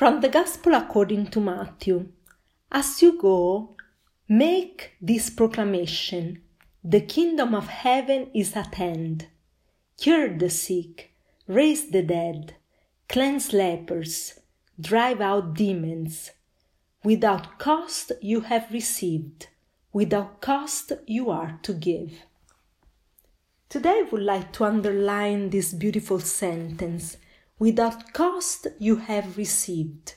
From the Gospel according to Matthew As you go, make this proclamation The kingdom of heaven is at hand. Cure the sick, raise the dead, cleanse lepers, drive out demons. Without cost you have received, without cost you are to give. Today I would like to underline this beautiful sentence without cost you have received,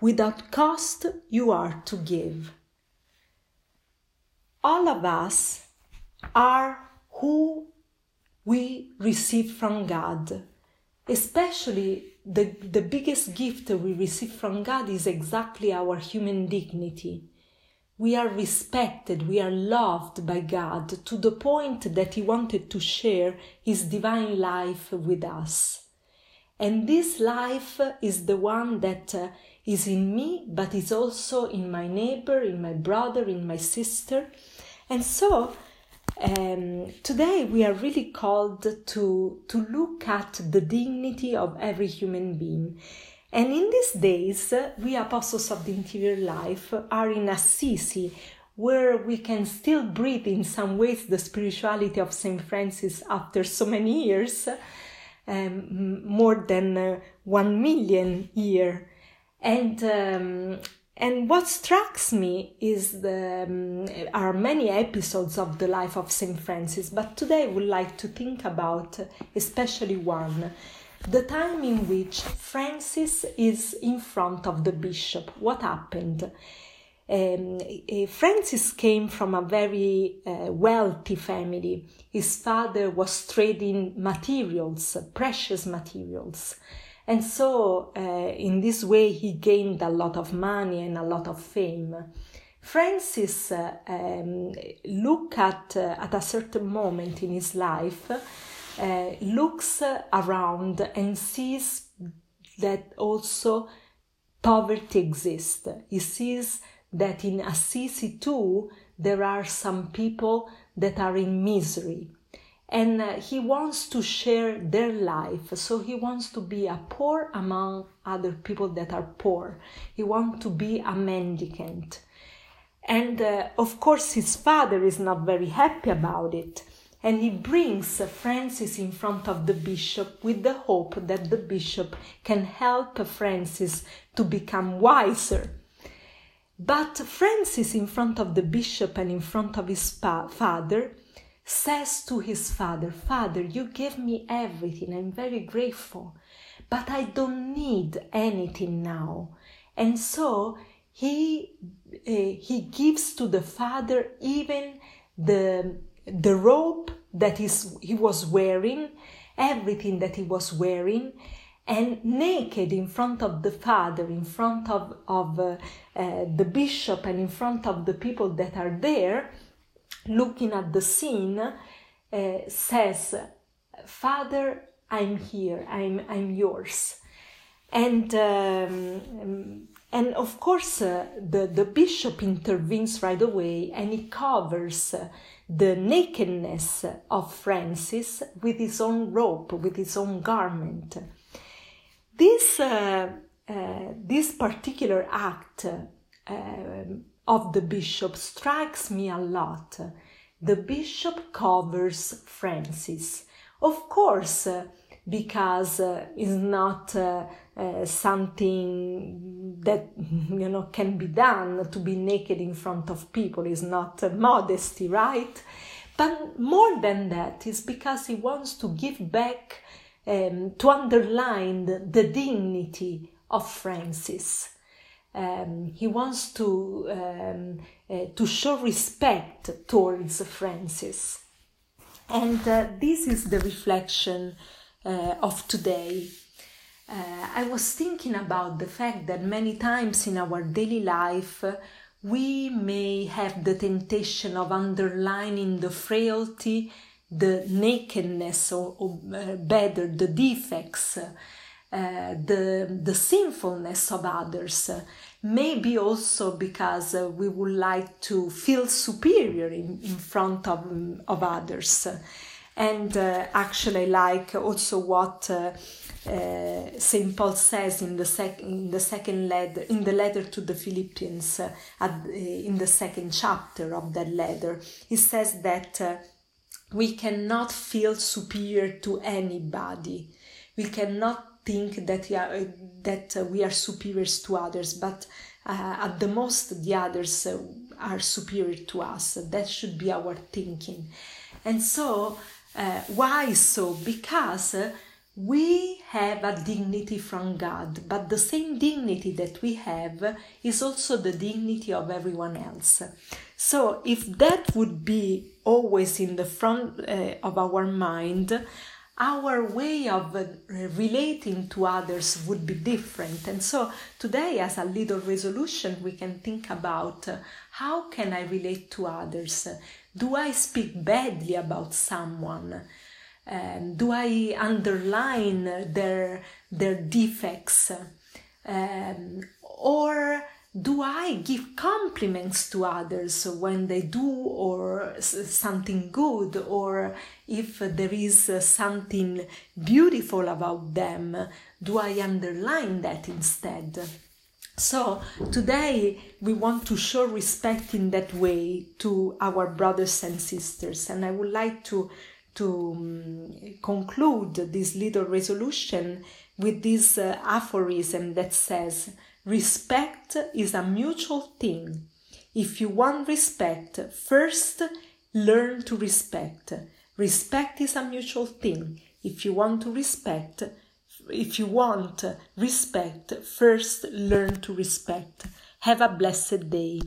without cost you are to give. All of us are who we receive from God, especially the, the biggest gift we receive from God is exactly our human dignity we are respected, we are loved by God to the point that He wanted to share His divine life with us. And this life is the one that uh, is in me, but is also in my neighbor, in my brother, in my sister. And so um, today we are really called to, to look at the dignity of every human being and in these days, we apostles of the interior life are in Assisi, where we can still breathe in some ways the spirituality of St. Francis after so many years, um, more than uh, one million year. And um, and what strikes me is the um, are many episodes of the life of Saint Francis, but today I would like to think about especially one the time in which Francis is in front of the bishop. What happened? Um, Francis came from a very uh, wealthy family. His father was trading materials, precious materials. And so, uh, in this way, he gained a lot of money and a lot of fame. Francis uh, um, looked at, at a certain moment in his life uh, looks around and sees that also poverty exists. He sees that in Assisi too there are some people that are in misery. And uh, he wants to share their life, so he wants to be a poor among other people that are poor. He wants to be a mendicant. And uh, of course, his father is not very happy about it and he brings Francis in front of the bishop with the hope that the bishop can help Francis to become wiser. But Francis, in front of the bishop and in front of his pa- father, says to his father, Father, you gave me everything, I'm very grateful, but I don't need anything now. And so he, uh, he gives to the father even the the robe that is, he was wearing, everything that he was wearing, and naked in front of the father, in front of, of uh, uh, the bishop, and in front of the people that are there, looking at the scene, uh, says, Father, I'm here, I'm, I'm yours. And um, and of course, uh, the, the bishop intervenes right away and he covers uh, the nakedness of Francis with his own robe, with his own garment. This, uh, uh this particular act uh, of the bishop strikes me a lot. The bishop covers Francis. Of course, because uh, it's not uh, uh, something that you know can be done to be naked in front of people is not modesty right but more than that is because he wants to give back um, to underline the, dignity of francis. Um, he wants to um, uh, to show respect towards francis. And uh, this is the reflection uh, of today. Uh, I was thinking about the fact that many times in our daily life we may have the temptation of underlining the frailty, the nakedness, or, or uh, better, the defects, uh, the, the sinfulness of others. Maybe also because uh, we would like to feel superior in, in front of, of others. And uh, actually, like also what uh, Saint Paul says in the, sec- in the second letter, in the letter to the Philippians, uh, at, uh, in the second chapter of that letter, he says that uh, we cannot feel superior to anybody. We cannot think that we are, that we are superiors to others, but uh, at the most the others uh, are superior to us. That should be our thinking. And so, uh, why so? Because uh, we have a dignity from God, but the same dignity that we have is also the dignity of everyone else. So, if that would be always in the front uh, of our mind, our way of uh, relating to others would be different. And so today, as a little resolution, we can think about uh, how can I relate to others? Do I speak badly about someone? Um, do I underline their their defects? Um, or do I give compliments to others when they do or something good or if there is something beautiful about them do I underline that instead so today we want to show respect in that way to our brothers and sisters and I would like to to um, conclude this little resolution with this uh, aphorism that says Respect is a mutual thing. If you want respect, first learn to respect. Respect is a mutual thing. If you want to respect, if you want respect, first learn to respect. Have a blessed day.